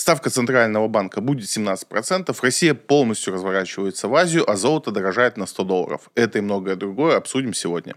Ставка Центрального банка будет 17%, Россия полностью разворачивается в Азию, а золото дорожает на 100 долларов. Это и многое другое обсудим сегодня.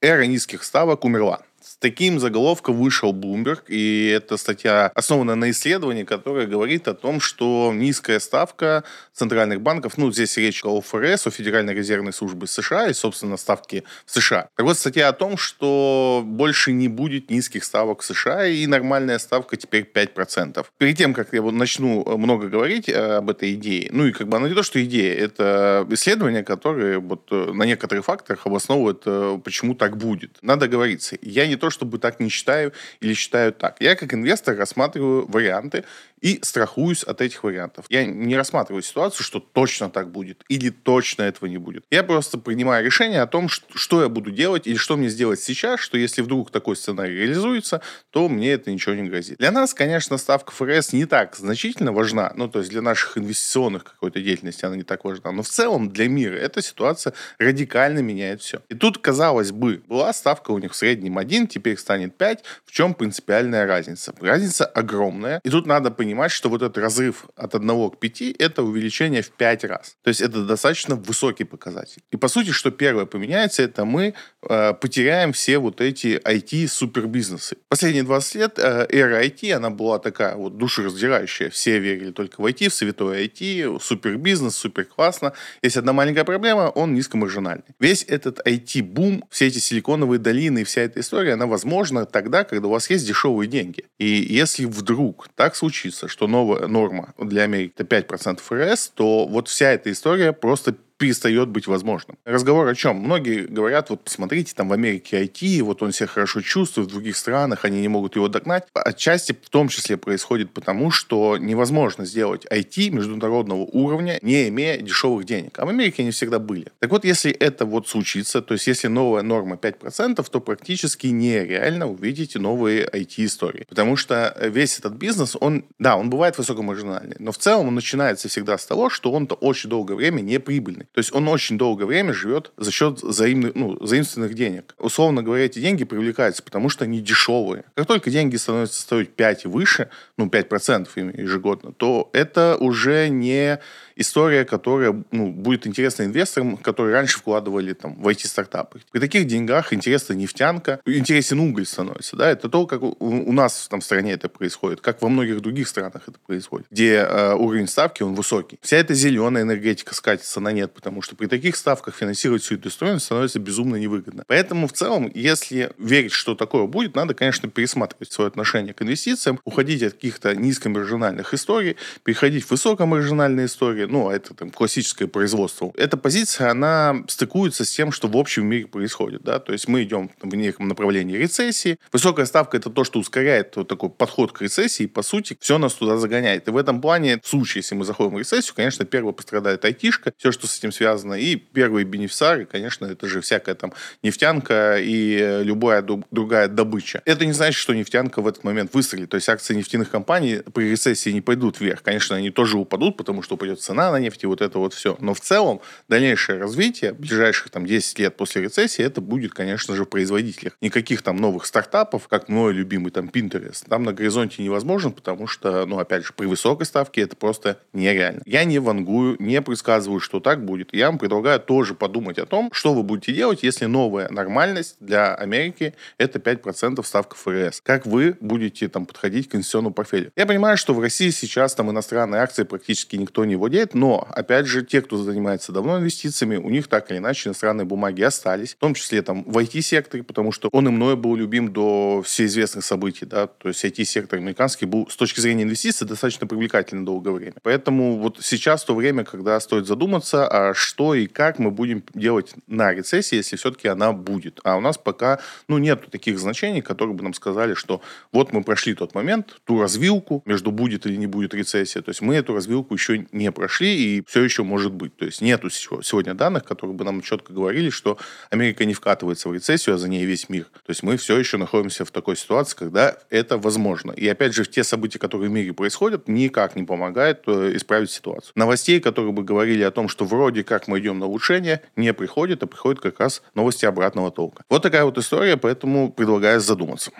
Эра низких ставок умерла. Таким заголовком вышел Bloomberg, и эта статья основана на исследовании, которое говорит о том, что низкая ставка центральных банков, ну, здесь речь о ФРС, о Федеральной резервной службе США и, собственно, ставки в США. Так вот, статья о том, что больше не будет низких ставок в США, и нормальная ставка теперь 5%. Перед тем, как я начну много говорить об этой идее, ну, и как бы она не то, что идея, это исследование, которое вот на некоторых факторах обосновывает, э, почему так будет. Надо говориться. Я не то, чтобы так не считаю или считаю так. Я как инвестор рассматриваю варианты и страхуюсь от этих вариантов. Я не рассматриваю ситуацию, что точно так будет или точно этого не будет. Я просто принимаю решение о том, что я буду делать или что мне сделать сейчас, что если вдруг такой сценарий реализуется, то мне это ничего не грозит. Для нас, конечно, ставка ФРС не так значительно важна, ну, то есть для наших инвестиционных какой-то деятельности она не так важна, но в целом для мира эта ситуация радикально меняет все. И тут, казалось бы, была ставка у них в среднем 1, теперь станет 5. В чем принципиальная разница? Разница огромная. И тут надо понимать, что вот этот разрыв от 1 к 5 – это увеличение в 5 раз. То есть это достаточно высокий показатель. И по сути, что первое поменяется, это мы э, потеряем все вот эти IT-супербизнесы. Последние 20 лет э, эра IT, она была такая вот душераздирающая. Все верили только в IT, в святое IT, супербизнес, супер классно. Есть одна маленькая проблема, он низкомаржинальный. Весь этот IT-бум, все эти силиконовые долины и вся эта история, она возможна тогда, когда у вас есть дешевые деньги. И если вдруг так случится, что новая норма для Америки это 5% ФРС, то вот вся эта история просто перестает быть возможным. Разговор о чем? Многие говорят, вот посмотрите, там в Америке IT, вот он себя хорошо чувствует, в других странах они не могут его догнать. Отчасти в том числе происходит потому, что невозможно сделать IT международного уровня, не имея дешевых денег. А в Америке они всегда были. Так вот, если это вот случится, то есть если новая норма 5%, то практически нереально увидеть новые IT-истории. Потому что весь этот бизнес, он, да, он бывает высокомаржинальный, но в целом он начинается всегда с того, что он-то очень долгое время не прибыльный. То есть он очень долгое время живет за счет взаимных, ну, заимственных денег. Условно говоря, эти деньги привлекаются, потому что они дешевые. Как только деньги становятся стоить 5 и выше, ну, 5% ежегодно, то это уже не история, которая ну, будет интересна инвесторам, которые раньше вкладывали там, в IT-стартапы. При таких деньгах интересна нефтянка, интересен уголь становится. Да? Это то, как у, нас там, в стране это происходит, как во многих других странах это происходит, где э, уровень ставки он высокий. Вся эта зеленая энергетика скатится на нет, потому что при таких ставках финансировать всю эту историю становится безумно невыгодно. Поэтому в целом, если верить, что такое будет, надо, конечно, пересматривать свое отношение к инвестициям, уходить от каких-то низкомаржинальных историй, переходить в высокомаржинальные истории, ну, это там классическое производство. Эта позиция, она стыкуется с тем, что в общем мире происходит, да, то есть мы идем в неком направлении рецессии. Высокая ставка – это то, что ускоряет вот такой подход к рецессии, и, по сути, все нас туда загоняет. И в этом плане, в случае, если мы заходим в рецессию, конечно, первое пострадает айтишка, все, что с этим связано, и первые бенефициары, конечно, это же всякая там нефтянка и любая другая добыча. Это не значит, что нефтянка в этот момент выстрелит, то есть акции нефтяных компаний при рецессии не пойдут вверх. Конечно, они тоже упадут, потому что упадет цена, цена на нефть и вот это вот все. Но в целом дальнейшее развитие ближайших там 10 лет после рецессии это будет, конечно же, в производителях. Никаких там новых стартапов, как мой любимый там Pinterest, там на горизонте невозможен, потому что, ну, опять же, при высокой ставке это просто нереально. Я не вангую, не предсказываю, что так будет. Я вам предлагаю тоже подумать о том, что вы будете делать, если новая нормальность для Америки это 5% ставка ФРС. Как вы будете там подходить к инвестиционному портфелю. Я понимаю, что в России сейчас там иностранные акции практически никто не владеет, влияет, но, опять же, те, кто занимается давно инвестициями, у них так или иначе иностранные бумаги остались, в том числе там в IT-секторе, потому что он и мною был любим до всеизвестных событий, да, то есть IT-сектор американский был с точки зрения инвестиций достаточно привлекательный долгое время. Поэтому вот сейчас то время, когда стоит задуматься, а что и как мы будем делать на рецессии, если все-таки она будет. А у нас пока, ну, нет таких значений, которые бы нам сказали, что вот мы прошли тот момент, ту развилку между будет или не будет рецессия. То есть мы эту развилку еще не прошли прошли, и все еще может быть. То есть нету сегодня данных, которые бы нам четко говорили, что Америка не вкатывается в рецессию, а за ней весь мир. То есть мы все еще находимся в такой ситуации, когда это возможно. И опять же, те события, которые в мире происходят, никак не помогают э, исправить ситуацию. Новостей, которые бы говорили о том, что вроде как мы идем на улучшение, не приходит, а приходят как раз новости обратного толка. Вот такая вот история, поэтому предлагаю задуматься.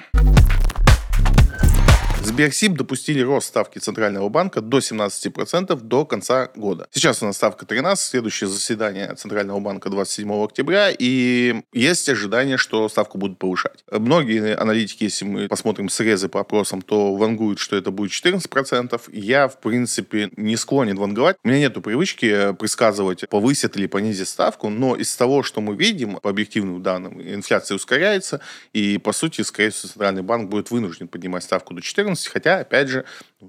Сберсиб допустили рост ставки Центрального банка до 17% до конца года. Сейчас у нас ставка 13, следующее заседание Центрального банка 27 октября, и есть ожидание, что ставку будут повышать. Многие аналитики, если мы посмотрим срезы по опросам, то вангуют, что это будет 14%. Я, в принципе, не склонен ванговать. У меня нет привычки предсказывать, повысят или понизят ставку, но из того, что мы видим, по объективным данным, инфляция ускоряется, и, по сути, скорее всего, Центральный банк будет вынужден поднимать ставку до 14, 14, хотя, опять же,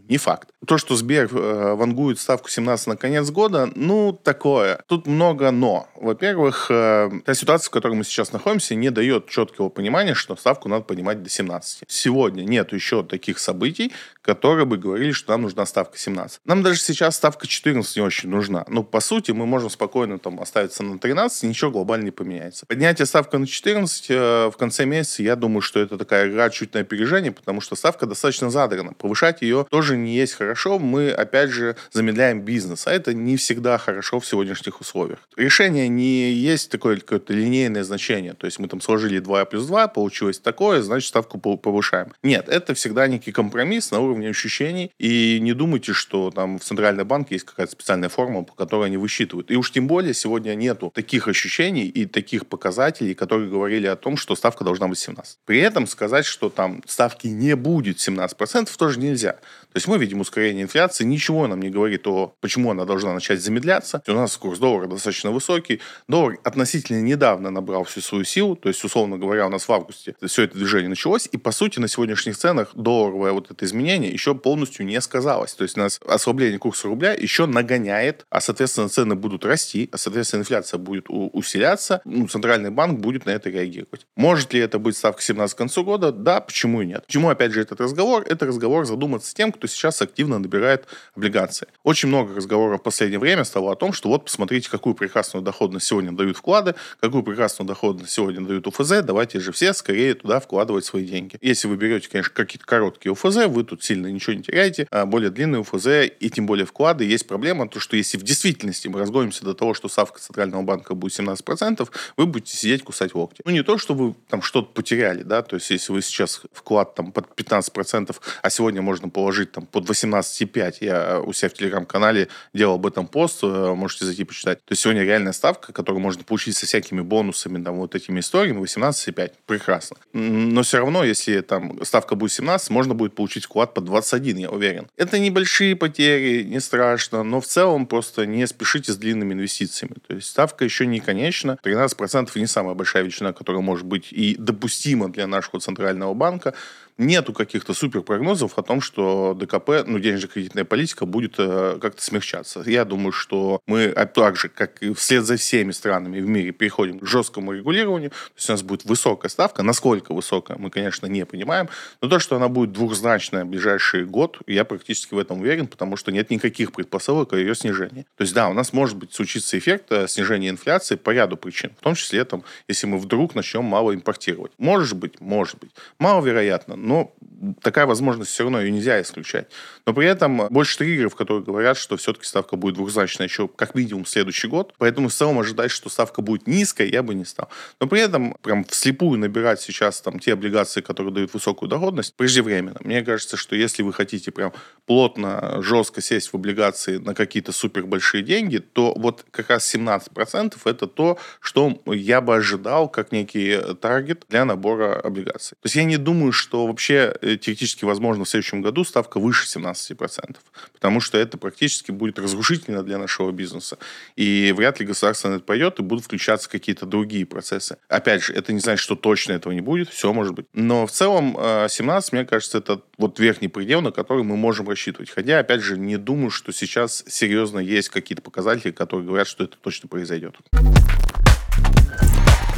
не факт. То, что Сбер э, вангует ставку 17 на конец года, ну, такое. Тут много «но». Во-первых, э, та ситуация, в которой мы сейчас находимся, не дает четкого понимания, что ставку надо поднимать до 17. Сегодня нет еще таких событий, которые бы говорили, что нам нужна ставка 17. Нам даже сейчас ставка 14 не очень нужна. Но, по сути, мы можем спокойно там оставиться на 13, и ничего глобально не поменяется. Поднятие ставка на 14 э, в конце месяца, я думаю, что это такая игра чуть на опережение, потому что ставка достаточно задрана. Повышать ее тоже не есть хорошо. Мы, опять же, замедляем бизнес, а это не всегда хорошо в сегодняшних условиях. Решение не есть такое какое-то линейное значение. То есть мы там сложили 2 плюс 2, получилось такое, значит ставку повышаем. Нет, это всегда некий компромисс на уровне ощущений. И не думайте, что там в Центральный банк есть какая-то специальная формула, по которой они высчитывают. И уж тем более сегодня нету таких ощущений и таких показателей, которые говорили о том, что ставка должна быть 17. При этом сказать, что там ставки не будет 17%, тоже нельзя. То есть мы видим ускорение инфляции, ничего нам не говорит о, почему она должна начать замедляться. У нас курс доллара достаточно высокий. Доллар относительно недавно набрал всю свою силу, то есть, условно говоря, у нас в августе все это движение началось, и, по сути, на сегодняшних ценах долларовое вот это изменение еще полностью не сказалось. То есть у нас ослабление курса рубля еще нагоняет, а, соответственно, цены будут расти, а, соответственно, инфляция будет усиляться, ну, Центральный банк будет на это реагировать. Может ли это быть ставка 17 к концу года? Да, почему и нет. Почему, опять же, этот разговор? Это разговор задуматься с тем, кто сейчас активно набирает облигации. Очень много разговоров в последнее время стало о том, что вот посмотрите, какую прекрасную доходность сегодня дают вклады, какую прекрасную доходность сегодня дают УФЗ, давайте же все скорее туда вкладывать свои деньги. Если вы берете, конечно, какие-то короткие УФЗ, вы тут сильно ничего не теряете, а более длинные УФЗ и тем более вклады, есть проблема, то что если в действительности мы разгонимся до того, что ставка Центрального банка будет 17%, вы будете сидеть кусать локти. Ну не то, что вы там что-то потеряли, да, то есть если вы сейчас вклад там под 15%, а сегодня можно положить там под 18,5. Я у себя в телеграм-канале делал об этом пост, э, можете зайти почитать. То есть сегодня реальная ставка, которую можно получить со всякими бонусами, там, вот этими историями, 18,5. Прекрасно. Но все равно, если там ставка будет 17, можно будет получить вклад под 21, я уверен. Это небольшие потери, не страшно, но в целом просто не спешите с длинными инвестициями. То есть ставка еще не конечна. 13% не самая большая величина, которая может быть и допустима для нашего центрального банка нету каких-то супер прогнозов о том, что ДКП, ну, денежно-кредитная политика будет э, как-то смягчаться. Я думаю, что мы так же, как и вслед за всеми странами в мире, переходим к жесткому регулированию. То есть у нас будет высокая ставка. Насколько высокая, мы, конечно, не понимаем. Но то, что она будет двухзначная в ближайший год, я практически в этом уверен, потому что нет никаких предпосылок о ее снижении. То есть, да, у нас может быть случиться эффект э, снижения инфляции по ряду причин. В том числе, там, если мы вдруг начнем мало импортировать. Может быть, может быть. Маловероятно, но такая возможность все равно ее нельзя исключать. Но при этом больше триггеров, которые говорят, что все-таки ставка будет двухзначная еще как минимум следующий год. Поэтому в целом ожидать, что ставка будет низкой, я бы не стал. Но при этом прям вслепую набирать сейчас там те облигации, которые дают высокую доходность, преждевременно. Мне кажется, что если вы хотите прям плотно, жестко сесть в облигации на какие-то супер большие деньги, то вот как раз 17% это то, что я бы ожидал как некий таргет для набора облигаций. То есть я не думаю, что вообще э, теоретически возможно в следующем году ставка выше 17%, потому что это практически будет разрушительно для нашего бизнеса. И вряд ли государство на это пойдет, и будут включаться какие-то другие процессы. Опять же, это не значит, что точно этого не будет, все может быть. Но в целом 17, э, мне кажется, это вот верхний предел, на который мы можем рассчитывать. Хотя, опять же, не думаю, что сейчас серьезно есть какие-то показатели, которые говорят, что это точно произойдет.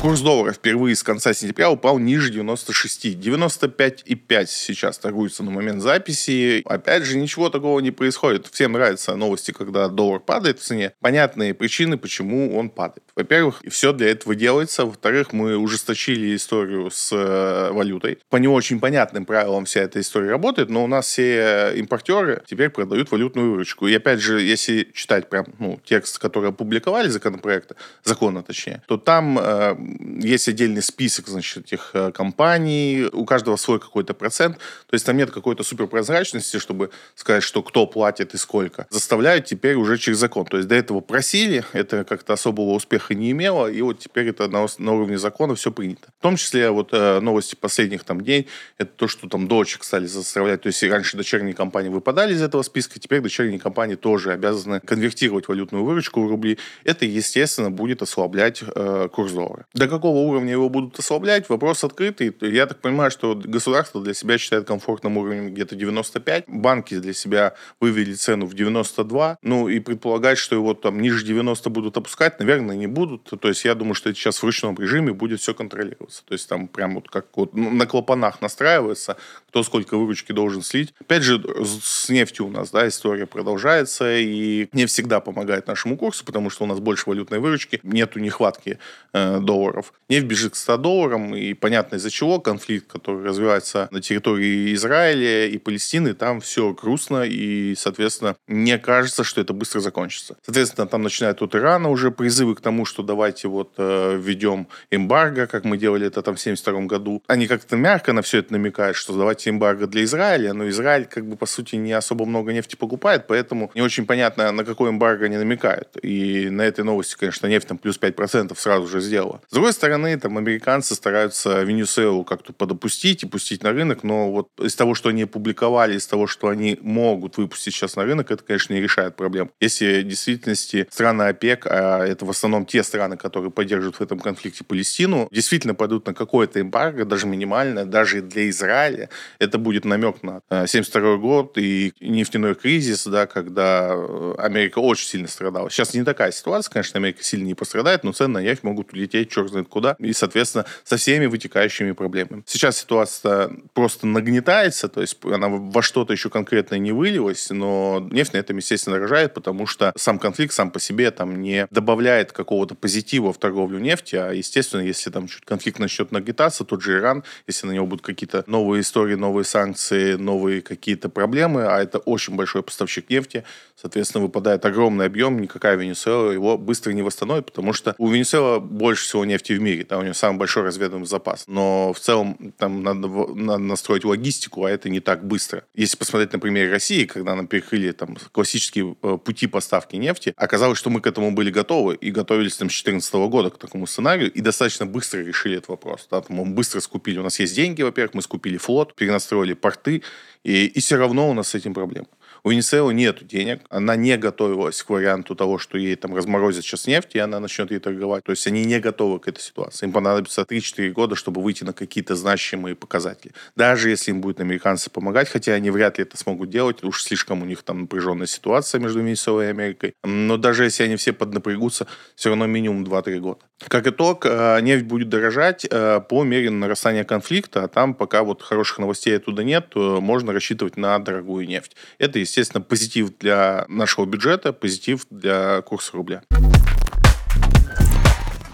Курс доллара впервые с конца сентября упал ниже 96. 95,5 сейчас торгуется на момент записи. Опять же, ничего такого не происходит. Всем нравятся новости, когда доллар падает в цене. Понятные причины, почему он падает. Во-первых, все для этого делается. Во-вторых, мы ужесточили историю с э, валютой. По не очень понятным правилам вся эта история работает, но у нас все импортеры теперь продают валютную выручку. И опять же, если читать прям ну, текст, который опубликовали законопроекта, закона точнее, то там э, есть отдельный список, значит, этих э, компаний, у каждого свой какой-то процент, то есть там нет какой-то суперпрозрачности, чтобы сказать, что кто платит и сколько. Заставляют теперь уже через закон. То есть до этого просили, это как-то особого успеха не имело, и вот теперь это на, на уровне закона все принято. В том числе вот э, новости последних там дней, это то, что там дочек стали заставлять, то есть раньше дочерние компании выпадали из этого списка, теперь дочерние компании тоже обязаны конвертировать валютную выручку в рубли. Это, естественно, будет ослаблять э, курс доллара. До какого уровня его будут ослаблять, вопрос открытый. Я так понимаю, что государство для себя считает комфортным уровнем где-то 95. Банки для себя вывели цену в 92. Ну и предполагать, что его там ниже 90 будут опускать, наверное, не будут. То есть я думаю, что это сейчас в ручном режиме будет все контролироваться. То есть там прям вот как вот на клапанах настраивается, кто сколько выручки должен слить. Опять же, с нефтью у нас, да, история продолжается, и не всегда помогает нашему курсу, потому что у нас больше валютной выручки, нету нехватки э, долларов. Нефть бежит к 100 долларам, и понятно из-за чего. Конфликт, который развивается на территории Израиля и Палестины, там все грустно, и, соответственно, не кажется, что это быстро закончится. Соответственно, там начинают от Ирана уже призывы к тому, что давайте вот э, введем эмбарго, как мы делали это там в 72 году. Они как-то мягко на все это намекают, что давайте эмбарго для Израиля, но Израиль как бы по сути не особо много нефти покупает, поэтому не очень понятно, на какой эмбарго они намекают. И на этой новости, конечно, нефть там плюс 5% сразу же сделала. С другой стороны, там американцы стараются Венесуэлу как-то подопустить и пустить на рынок, но вот из того, что они опубликовали, из того, что они могут выпустить сейчас на рынок, это, конечно, не решает проблем. Если в действительности страны ОПЕК, а это в основном те страны, которые поддерживают в этом конфликте Палестину, действительно пойдут на какое-то эмбарго, даже минимальное, даже для Израиля, это будет намек на 72 год и нефтяной кризис, да, когда э, Америка очень сильно страдала. Сейчас не такая ситуация, конечно, Америка сильно не пострадает, но цены на нефть могут улететь черт знает куда, и, соответственно, со всеми вытекающими проблемами. Сейчас ситуация просто нагнетается, то есть она во что-то еще конкретное не вылилась, но нефть на этом, естественно, дорожает, потому что сам конфликт сам по себе там не добавляет какого-то позитива в торговлю нефти, а, естественно, если там чуть конфликт начнет нагнетаться, тот же Иран, если на него будут какие-то новые истории, новые санкции, новые какие-то проблемы, а это очень большой поставщик нефти, соответственно, выпадает огромный объем, никакая Венесуэла его быстро не восстановит, потому что у Венесуэлы больше всего нефти в мире, да, у него самый большой разведанный запас, но в целом там надо, надо настроить логистику, а это не так быстро. Если посмотреть на примере России, когда нам перекрыли там классические э, пути поставки нефти, оказалось, что мы к этому были готовы и готовились там с 2014 года к такому сценарию и достаточно быстро решили этот вопрос. Да, там мы быстро скупили, у нас есть деньги, во-первых, мы скупили флот, перенастроили порты, и, и все равно у нас с этим проблема. У Венесуэлы нет денег, она не готовилась к варианту того, что ей там разморозят сейчас нефть, и она начнет ей торговать. То есть они не готовы к этой ситуации. Им понадобится 3-4 года, чтобы выйти на какие-то значимые показатели. Даже если им будут американцы помогать, хотя они вряд ли это смогут делать, уж слишком у них там напряженная ситуация между Венесуэлой и Америкой. Но даже если они все поднапрягутся, все равно минимум 2-3 года. Как итог, э, нефть будет дорожать э, по мере нарастания конфликта, а там пока вот хороших новостей оттуда нет, то можно рассчитывать на дорогую нефть. Это, естественно, позитив для нашего бюджета, позитив для курса рубля.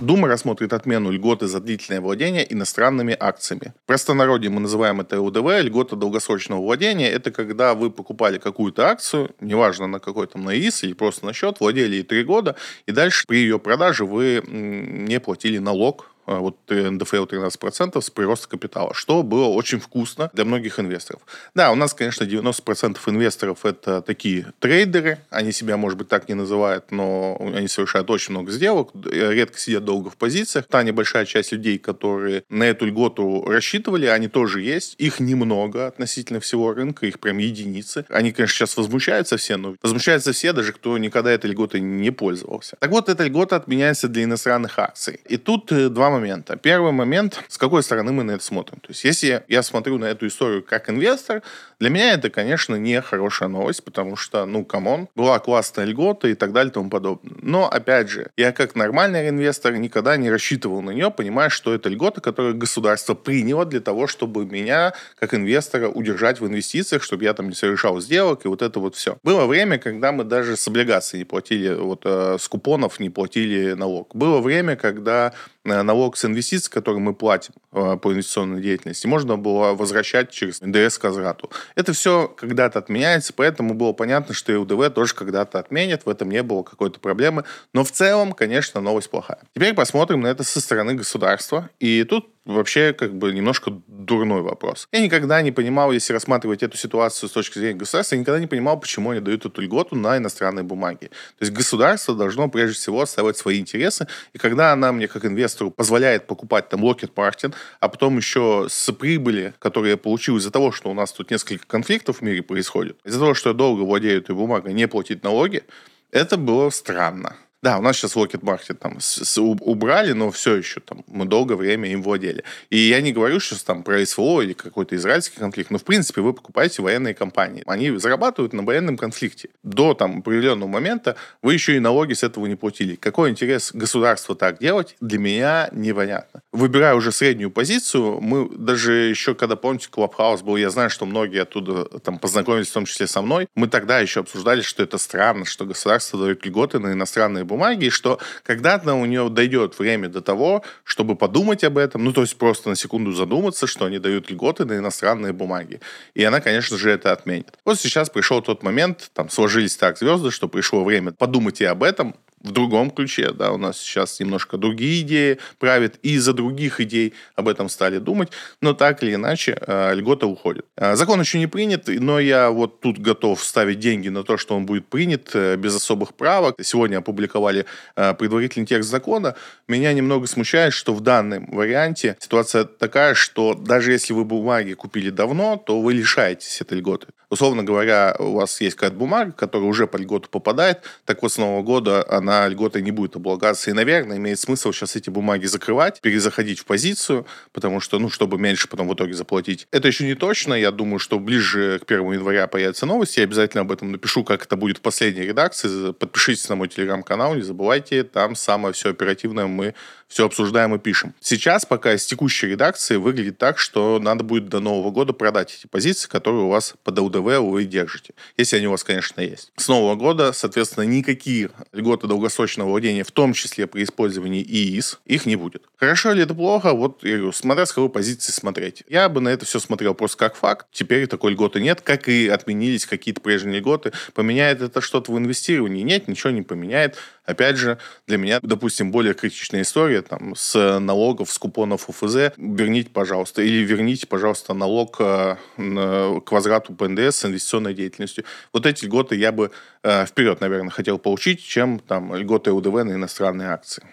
Дума рассмотрит отмену льготы за длительное владение иностранными акциями. В простонародье мы называем это ЛДВ, льгота долгосрочного владения. Это когда вы покупали какую-то акцию, неважно на какой там на ИС или просто на счет, владели ей три года, и дальше при ее продаже вы не платили налог вот НДФЛ 13% с прироста капитала, что было очень вкусно для многих инвесторов. Да, у нас, конечно, 90% инвесторов это такие трейдеры, они себя, может быть, так не называют, но они совершают очень много сделок, редко сидят долго в позициях. Та небольшая часть людей, которые на эту льготу рассчитывали, они тоже есть. Их немного относительно всего рынка, их прям единицы. Они, конечно, сейчас возмущаются все, но возмущаются все, даже кто никогда этой льготой не пользовался. Так вот, эта льгота отменяется для иностранных акций. И тут э, два момента. Первый момент, с какой стороны мы на это смотрим. То есть, если я смотрю на эту историю как инвестор, для меня это, конечно, не хорошая новость, потому что, ну, come on, была классная льгота и так далее и тому подобное. Но, опять же, я как нормальный инвестор никогда не рассчитывал на нее, понимая, что это льгота, которую государство приняло для того, чтобы меня, как инвестора, удержать в инвестициях, чтобы я там не совершал сделок и вот это вот все. Было время, когда мы даже с облигаций не платили, вот э, с купонов не платили налог. Было время, когда налог с инвестиций, который мы платим э, по инвестиционной деятельности, можно было возвращать через НДС к возврату. Это все когда-то отменяется, поэтому было понятно, что и УДВ тоже когда-то отменят, в этом не было какой-то проблемы. Но в целом, конечно, новость плохая. Теперь посмотрим на это со стороны государства. И тут вообще как бы немножко дурной вопрос. Я никогда не понимал, если рассматривать эту ситуацию с точки зрения государства, я никогда не понимал, почему они дают эту льготу на иностранные бумаги. То есть государство должно прежде всего отстаивать свои интересы, и когда она мне как инвестору позволяет покупать там Lockheed Martin, а потом еще с прибыли, которую я получил из-за того, что у нас тут несколько конфликтов в мире происходит, из-за того, что я долго владею этой бумагой, не платить налоги, это было странно. Да, у нас сейчас Lockheed Martin там с, с, убрали, но все еще там мы долгое время им владели. И я не говорю сейчас там про СВО или какой-то израильский конфликт, но в принципе вы покупаете военные компании. Они зарабатывают на военном конфликте. До там определенного момента вы еще и налоги с этого не платили. Какой интерес государства так делать, для меня непонятно. Выбирая уже среднюю позицию, мы даже еще, когда, помните, Clubhouse был, я знаю, что многие оттуда там познакомились, в том числе со мной, мы тогда еще обсуждали, что это странно, что государство дает льготы на иностранные бумаги, что когда-то у нее дойдет время до того, чтобы подумать об этом, ну, то есть просто на секунду задуматься, что они дают льготы на иностранные бумаги. И она, конечно же, это отменит. Вот сейчас пришел тот момент, там сложились так звезды, что пришло время подумать и об этом, в другом ключе, да, у нас сейчас немножко другие идеи правят, и из-за других идей об этом стали думать, но так или иначе э, льгота уходит. Э, закон еще не принят, но я вот тут готов ставить деньги на то, что он будет принят э, без особых правок. Сегодня опубликовали предварительный текст закона. Меня немного смущает, что в данном варианте ситуация такая, что даже если вы бумаги купили давно, то вы лишаетесь этой льготы. Условно говоря, у вас есть какая-то бумага, которая уже по льготу попадает, так вот с Нового года она льготой не будет облагаться. И, наверное, имеет смысл сейчас эти бумаги закрывать, перезаходить в позицию, потому что, ну, чтобы меньше потом в итоге заплатить. Это еще не точно. Я думаю, что ближе к 1 января появятся новости. Я обязательно об этом напишу, как это будет в последней редакции. Подпишитесь на мой телеграм-канал, не забывайте, там самое все оперативное мы все обсуждаем и пишем. Сейчас пока из текущей редакции выглядит так, что надо будет до Нового года продать эти позиции, которые у вас под УДВ вы держите. Если они у вас, конечно, есть. С Нового года, соответственно, никакие льготы долгосрочного владения, в том числе при использовании ИИС, их не будет. Хорошо ли это плохо? Вот, я говорю, смотря с какой позиции смотреть. Я бы на это все смотрел просто как факт. Теперь такой льготы нет, как и отменились какие-то прежние льготы. Поменяет это что-то в инвестировании? Нет, ничего не поменяет. Опять же, для меня, допустим, более критичная история там, с налогов, с купонов УФЗ. Верните, пожалуйста, или верните, пожалуйста, налог э, к возврату ПНДС с инвестиционной деятельностью. Вот эти льготы я бы э, вперед, наверное, хотел получить, чем там льготы УДВ на иностранные акции.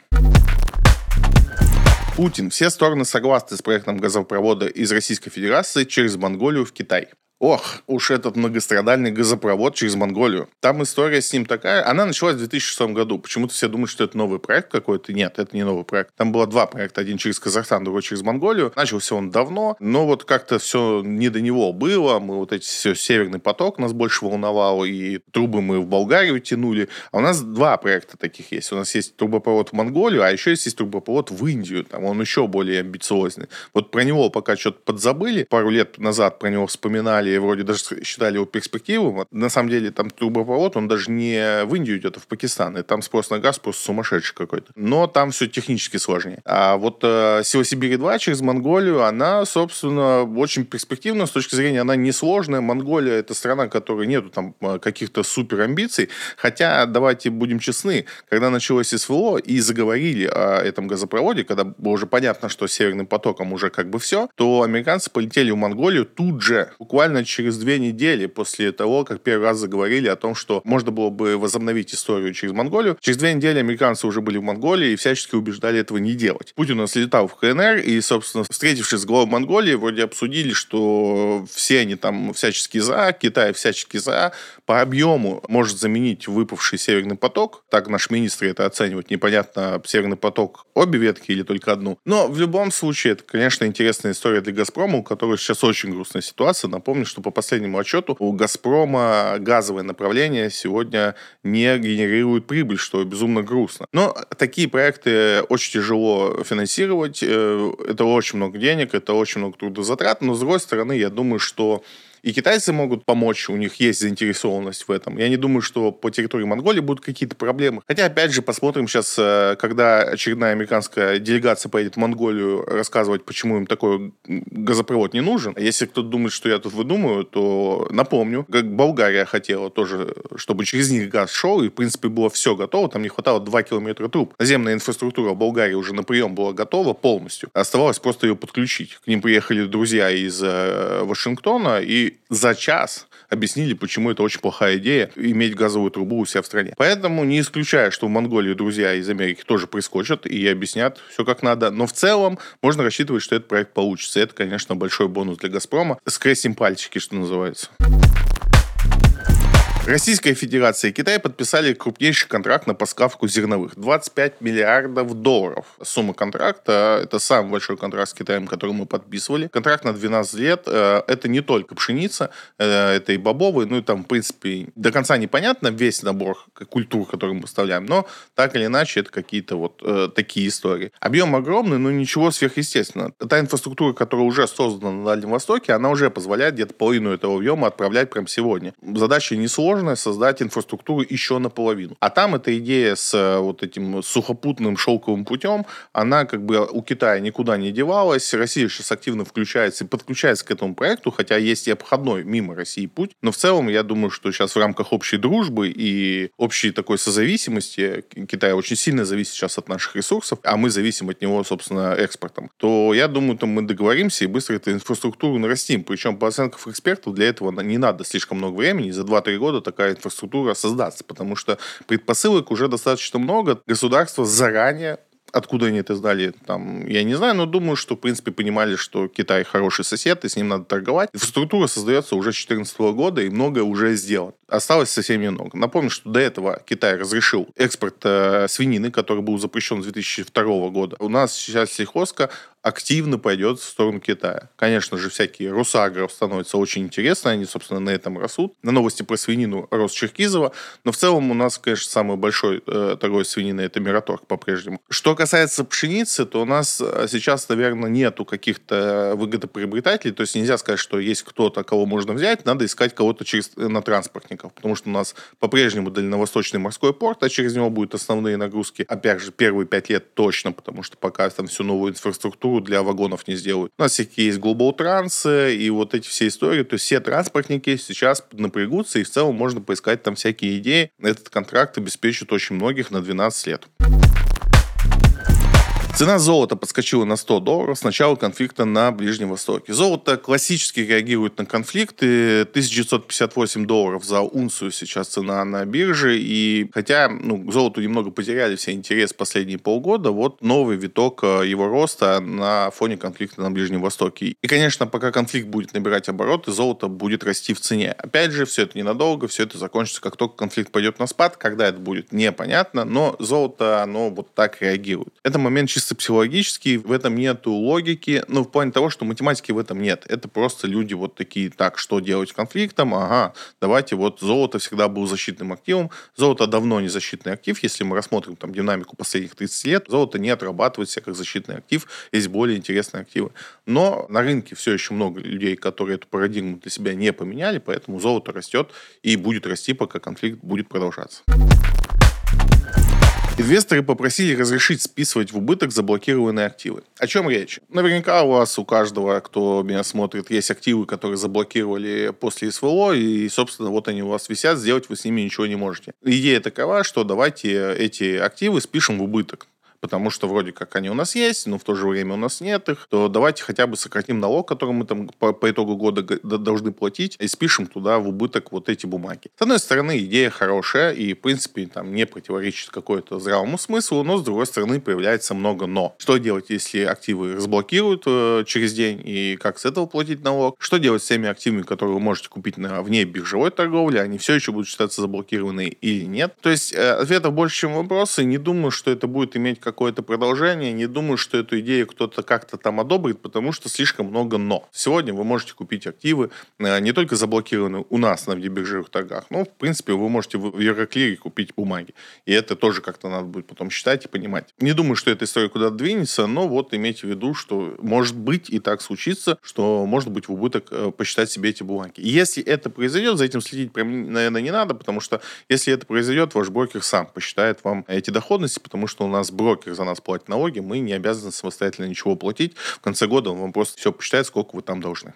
Путин. Все стороны согласны с проектом газопровода из Российской Федерации через Монголию в Китай. Ох, уж этот многострадальный газопровод через Монголию. Там история с ним такая. Она началась в 2006 году. Почему-то все думают, что это новый проект какой-то. Нет, это не новый проект. Там было два проекта. Один через Казахстан, другой через Монголию. Начался он давно, но вот как-то все не до него было. Мы вот эти все Северный поток нас больше волновал, и трубы мы в Болгарию тянули. А у нас два проекта таких есть. У нас есть трубопровод в Монголию, а еще есть, есть трубопровод в Индию. Там он еще более амбициозный. Вот про него пока что-то подзабыли. Пару лет назад про него вспоминали и вроде даже считали его перспективным. На самом деле там трубопровод, он даже не в Индию идет, а в Пакистан. И там спрос на газ просто сумасшедший какой-то. Но там все технически сложнее. А вот э, Сила-Сибири-2 через Монголию, она, собственно, очень перспективна с точки зрения, она несложная. Монголия это страна, которой нету там э, каких-то супер амбиций. Хотя, давайте будем честны, когда началось СВО и заговорили о этом газопроводе, когда было уже понятно, что Северным потоком уже как бы все, то американцы полетели в Монголию тут же, буквально через две недели после того, как первый раз заговорили о том, что можно было бы возобновить историю через Монголию. Через две недели американцы уже были в Монголии и всячески убеждали этого не делать. Путин у нас летал в КНР и, собственно, встретившись с главой Монголии, вроде обсудили, что все они там всячески за, Китай всячески за, по объему может заменить выпавший Северный поток. Так наш министр это оценивает. Непонятно, Северный поток обе ветки или только одну. Но в любом случае, это, конечно, интересная история для «Газпрома», у которого сейчас очень грустная ситуация. Напомню, что по последнему отчету у «Газпрома» газовое направление сегодня не генерирует прибыль, что безумно грустно. Но такие проекты очень тяжело финансировать. Э, это очень много денег, это очень много трудозатрат. Но, с другой стороны, я думаю, что и китайцы могут помочь, у них есть заинтересованность в этом. Я не думаю, что по территории Монголии будут какие-то проблемы. Хотя, опять же, посмотрим сейчас, э, когда очередная американская делегация поедет в Монголию рассказывать, почему им такой газопровод не нужен. Если кто-то думает, что я тут выдумываю, то напомню, как Болгария хотела тоже, чтобы через них газ шел, и, в принципе, было все готово, там не хватало 2 километра труб. Наземная инфраструктура в Болгарии уже на прием была готова полностью. Оставалось просто ее подключить. К ним приехали друзья из э, Вашингтона, и за час объяснили, почему это очень плохая идея иметь газовую трубу у себя в стране. Поэтому не исключаю, что в Монголии друзья из Америки тоже прискочат и объяснят все как надо. Но в целом можно рассчитывать, что этот проект получится. Это, конечно, большой бонус для «Газпрома». Скрестим пальчики, что называется. Российская Федерация и Китай подписали крупнейший контракт на поставку зерновых. 25 миллиардов долларов. Сумма контракта – это самый большой контракт с Китаем, который мы подписывали. Контракт на 12 лет. Э, это не только пшеница, э, это и бобовые. Ну и там, в принципе, до конца непонятно весь набор культур, который мы поставляем. Но так или иначе, это какие-то вот э, такие истории. Объем огромный, но ничего сверхъестественного. Та инфраструктура, которая уже создана на Дальнем Востоке, она уже позволяет где-то половину этого объема отправлять прямо сегодня. Задача несложная возможно создать инфраструктуру еще наполовину. А там эта идея с э, вот этим сухопутным шелковым путем, она как бы у Китая никуда не девалась. Россия сейчас активно включается и подключается к этому проекту, хотя есть и обходной мимо России путь. Но в целом, я думаю, что сейчас в рамках общей дружбы и общей такой созависимости, Китай очень сильно зависит сейчас от наших ресурсов, а мы зависим от него, собственно, экспортом, то я думаю, там мы договоримся и быстро эту инфраструктуру нарастим. Причем, по оценкам экспертов, для этого не надо слишком много времени. За 2-3 года такая инфраструктура создаться, потому что предпосылок уже достаточно много. Государство заранее Откуда они это знали, там, я не знаю, но думаю, что, в принципе, понимали, что Китай хороший сосед, и с ним надо торговать. Инфраструктура создается уже с 2014 года, и многое уже сделано. Осталось совсем немного. Напомню, что до этого Китай разрешил экспорт э, свинины, который был запрещен с 2002 года. У нас сейчас сельхозка активно пойдет в сторону Китая. Конечно же, всякие Русагров становятся очень интересны, они, собственно, на этом растут. На новости про свинину рост Черкизова, но в целом у нас, конечно, самый большой э, торговец свинины это Мираторг по-прежнему. Что касается пшеницы, то у нас э, сейчас, наверное, нету каких-то выгодоприобретателей, то есть нельзя сказать, что есть кто-то, кого можно взять, надо искать кого-то через, э, на транспортников, потому что у нас по-прежнему дальневосточный морской порт, а через него будут основные нагрузки, опять же, первые пять лет точно, потому что пока там всю новую инфраструктуру для вагонов не сделают. У нас всякие есть Global Trans и вот эти все истории. То есть все транспортники сейчас напрягутся, и в целом можно поискать там всякие идеи. Этот контракт обеспечит очень многих на 12 лет. Цена золота подскочила на 100 долларов с начала конфликта на Ближнем Востоке. Золото классически реагирует на конфликты. 1958 долларов за унцию сейчас цена на бирже. И хотя ну, золоту немного потеряли все интерес последние полгода, вот новый виток э, его роста на фоне конфликта на Ближнем Востоке. И, конечно, пока конфликт будет набирать обороты, золото будет расти в цене. Опять же, все это ненадолго, все это закончится, как только конфликт пойдет на спад. Когда это будет, непонятно, но золото, оно вот так реагирует. Это момент чисто чисто психологический, в этом нету логики, ну, в плане того, что математики в этом нет. Это просто люди вот такие, так, что делать с конфликтом? Ага, давайте вот золото всегда был защитным активом. Золото давно не защитный актив, если мы рассмотрим там динамику последних 30 лет, золото не отрабатывает себя как защитный актив, есть более интересные активы. Но на рынке все еще много людей, которые эту парадигму для себя не поменяли, поэтому золото растет и будет расти, пока конфликт будет продолжаться. Инвесторы попросили разрешить списывать в убыток заблокированные активы. О чем речь? Наверняка у вас, у каждого, кто меня смотрит, есть активы, которые заблокировали после СВО, и, собственно, вот они у вас висят, сделать вы с ними ничего не можете. Идея такова, что давайте эти активы спишем в убыток. Потому что вроде как они у нас есть, но в то же время у нас нет их, то давайте хотя бы сократим налог, который мы там по, по итогу года должны платить, и спишем туда в убыток вот эти бумаги. С одной стороны, идея хорошая и, в принципе, там не противоречит какой-то здравому смыслу, но, с другой стороны, появляется много «но». Что делать, если активы разблокируют э, через день, и как с этого платить налог? Что делать с теми активами, которые вы можете купить на вне биржевой торговли, они все еще будут считаться заблокированы или нет? То есть э, ответов больше, чем вопросы. Не думаю, что это будет иметь какое-то продолжение, не думаю, что эту идею кто-то как-то там одобрит, потому что слишком много «но». Сегодня вы можете купить активы, э, не только заблокированные у нас на биржевых торгах, но, в принципе, вы можете в Евроклире купить бумаги. И это тоже как-то надо будет потом считать и понимать. Не думаю, что эта история куда-то двинется, но вот имейте в виду, что может быть и так случится, что может быть в убыток э, посчитать себе эти бумаги. И если это произойдет, за этим следить прям, наверное, не надо, потому что если это произойдет, ваш брокер сам посчитает вам эти доходности, потому что у нас брокер за нас платит налоги, мы не обязаны самостоятельно ничего платить. В конце года он вам просто все посчитает, сколько вы там должны.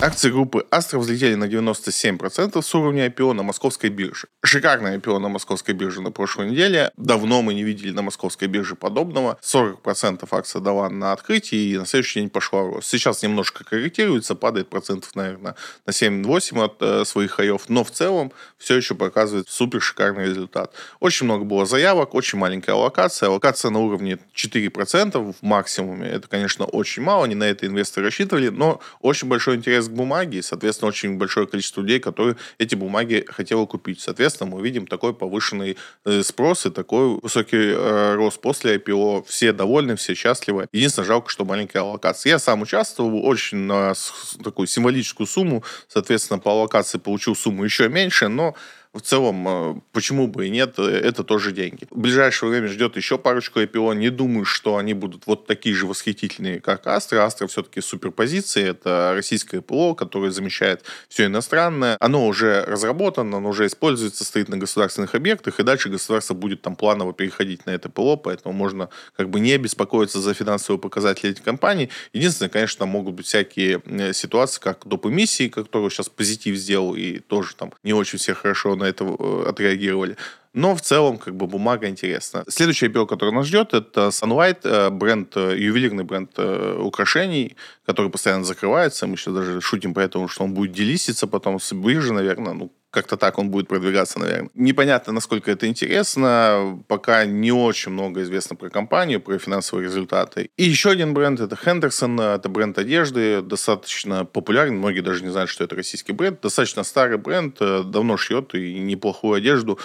Акции группы Астра взлетели на 97% с уровня IPO на московской бирже. Шикарное IPO на московской бирже на прошлой неделе. Давно мы не видели на московской бирже подобного. 40% акция дала на открытие и на следующий день пошла рост. Сейчас немножко корректируется, падает процентов, наверное, на 7-8 от э, своих хаев, но в целом все еще показывает супер шикарный результат. Очень много было заявок, очень маленькая аллокация. Аллокация на уровне 4% в максимуме. Это, конечно, очень мало, не на это инвесторы рассчитывали, но очень большой интерес к бумаге, и, соответственно, очень большое количество людей, которые эти бумаги хотело купить. Соответственно, мы видим такой повышенный э, спрос и такой высокий э, рост после IPO. Все довольны, все счастливы. Единственное, жалко, что маленькая аллокация. Я сам участвовал очень на такую символическую сумму. Соответственно, по аллокации получил сумму еще меньше, но в целом, э, почему бы и нет, э, это тоже деньги. В ближайшее время ждет еще парочку IPO. Не думаю, что они будут вот такие же восхитительные, как Астра. Астра все-таки суперпозиция. Это российское ПО, которое замещает все иностранное. Оно уже разработано, оно уже используется, стоит на государственных объектах, и дальше государство будет там планово переходить на это ПО, поэтому можно как бы не беспокоиться за финансовые показатели этих компаний. Единственное, конечно, там могут быть всякие э, ситуации, как доп. эмиссии, которую сейчас позитив сделал, и тоже там не очень все хорошо на это э, отреагировали. Но в целом, как бы, бумага интересна. Следующий IPO, который нас ждет, это Sunlight, э, бренд, э, ювелирный бренд украшений, который постоянно закрывается. Мы сейчас даже шутим по этому, что он будет делиситься потом с биржи, наверное. Ну, как-то так он будет продвигаться, наверное. Непонятно, насколько это интересно. Пока не очень много известно про компанию, про финансовые результаты. И еще один бренд — это Хендерсон. Это бренд одежды, достаточно популярный. Многие даже не знают, что это российский бренд. Достаточно старый бренд, э, давно шьет и неплохую одежду.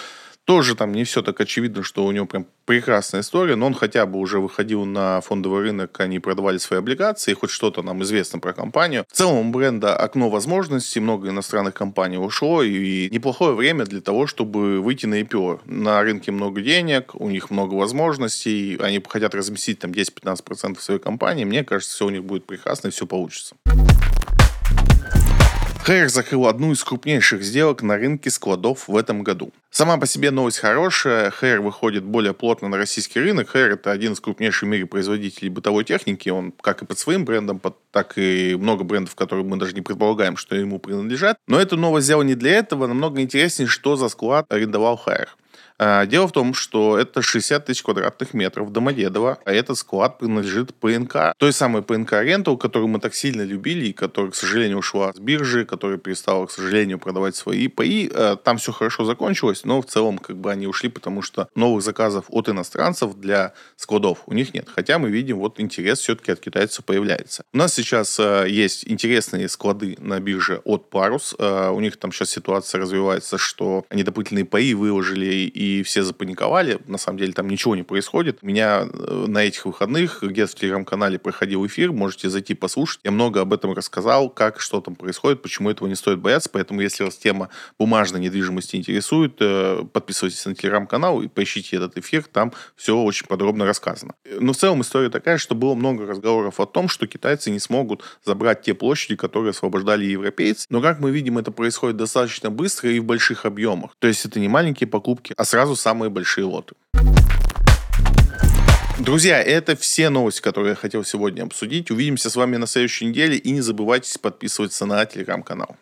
Тоже там не все так очевидно, что у него прям прекрасная история, но он хотя бы уже выходил на фондовый рынок, они продавали свои облигации, хоть что-то нам известно про компанию. В целом у бренда окно возможностей, много иностранных компаний ушло, и неплохое время для того, чтобы выйти на IPO. На рынке много денег, у них много возможностей, они хотят разместить там 10-15% своей компании, мне кажется, все у них будет прекрасно и все получится. Хайер закрыл одну из крупнейших сделок на рынке складов в этом году. Сама по себе новость хорошая. Хайер выходит более плотно на российский рынок. Хайер это один из крупнейших в мире производителей бытовой техники. Он как и под своим брендом, так и много брендов, которые мы даже не предполагаем, что ему принадлежат. Но эту новость сделана не для этого. Намного интереснее, что за склад арендовал Хайер. А, дело в том, что это 60 тысяч квадратных метров Домодедово, а этот склад принадлежит ПНК. Той самой ПНК Рентал, которую мы так сильно любили и которая, к сожалению, ушла с биржи, которая перестала, к сожалению, продавать свои ИПИ. А, там все хорошо закончилось, но в целом как бы они ушли, потому что новых заказов от иностранцев для складов у них нет. Хотя мы видим, вот интерес все-таки от китайцев появляется. У нас сейчас а, есть интересные склады на бирже от Парус. У них там сейчас ситуация развивается, что они дополнительные паи выложили и все запаниковали. На самом деле там ничего не происходит. У меня э, на этих выходных где-то в телеграм-канале проходил эфир, можете зайти послушать. Я много об этом рассказал, как, что там происходит, почему этого не стоит бояться. Поэтому, если вас тема бумажной недвижимости интересует, э, подписывайтесь на телеграм-канал и поищите этот эфир, там все очень подробно рассказано. Но в целом история такая, что было много разговоров о том, что китайцы не смогут забрать те площади, которые освобождали европейцы. Но, как мы видим, это происходит достаточно быстро и в больших объемах. То есть это не маленькие покупки, а сразу самые большие лоты. Друзья, это все новости, которые я хотел сегодня обсудить. Увидимся с вами на следующей неделе. И не забывайте подписываться на телеграм-канал.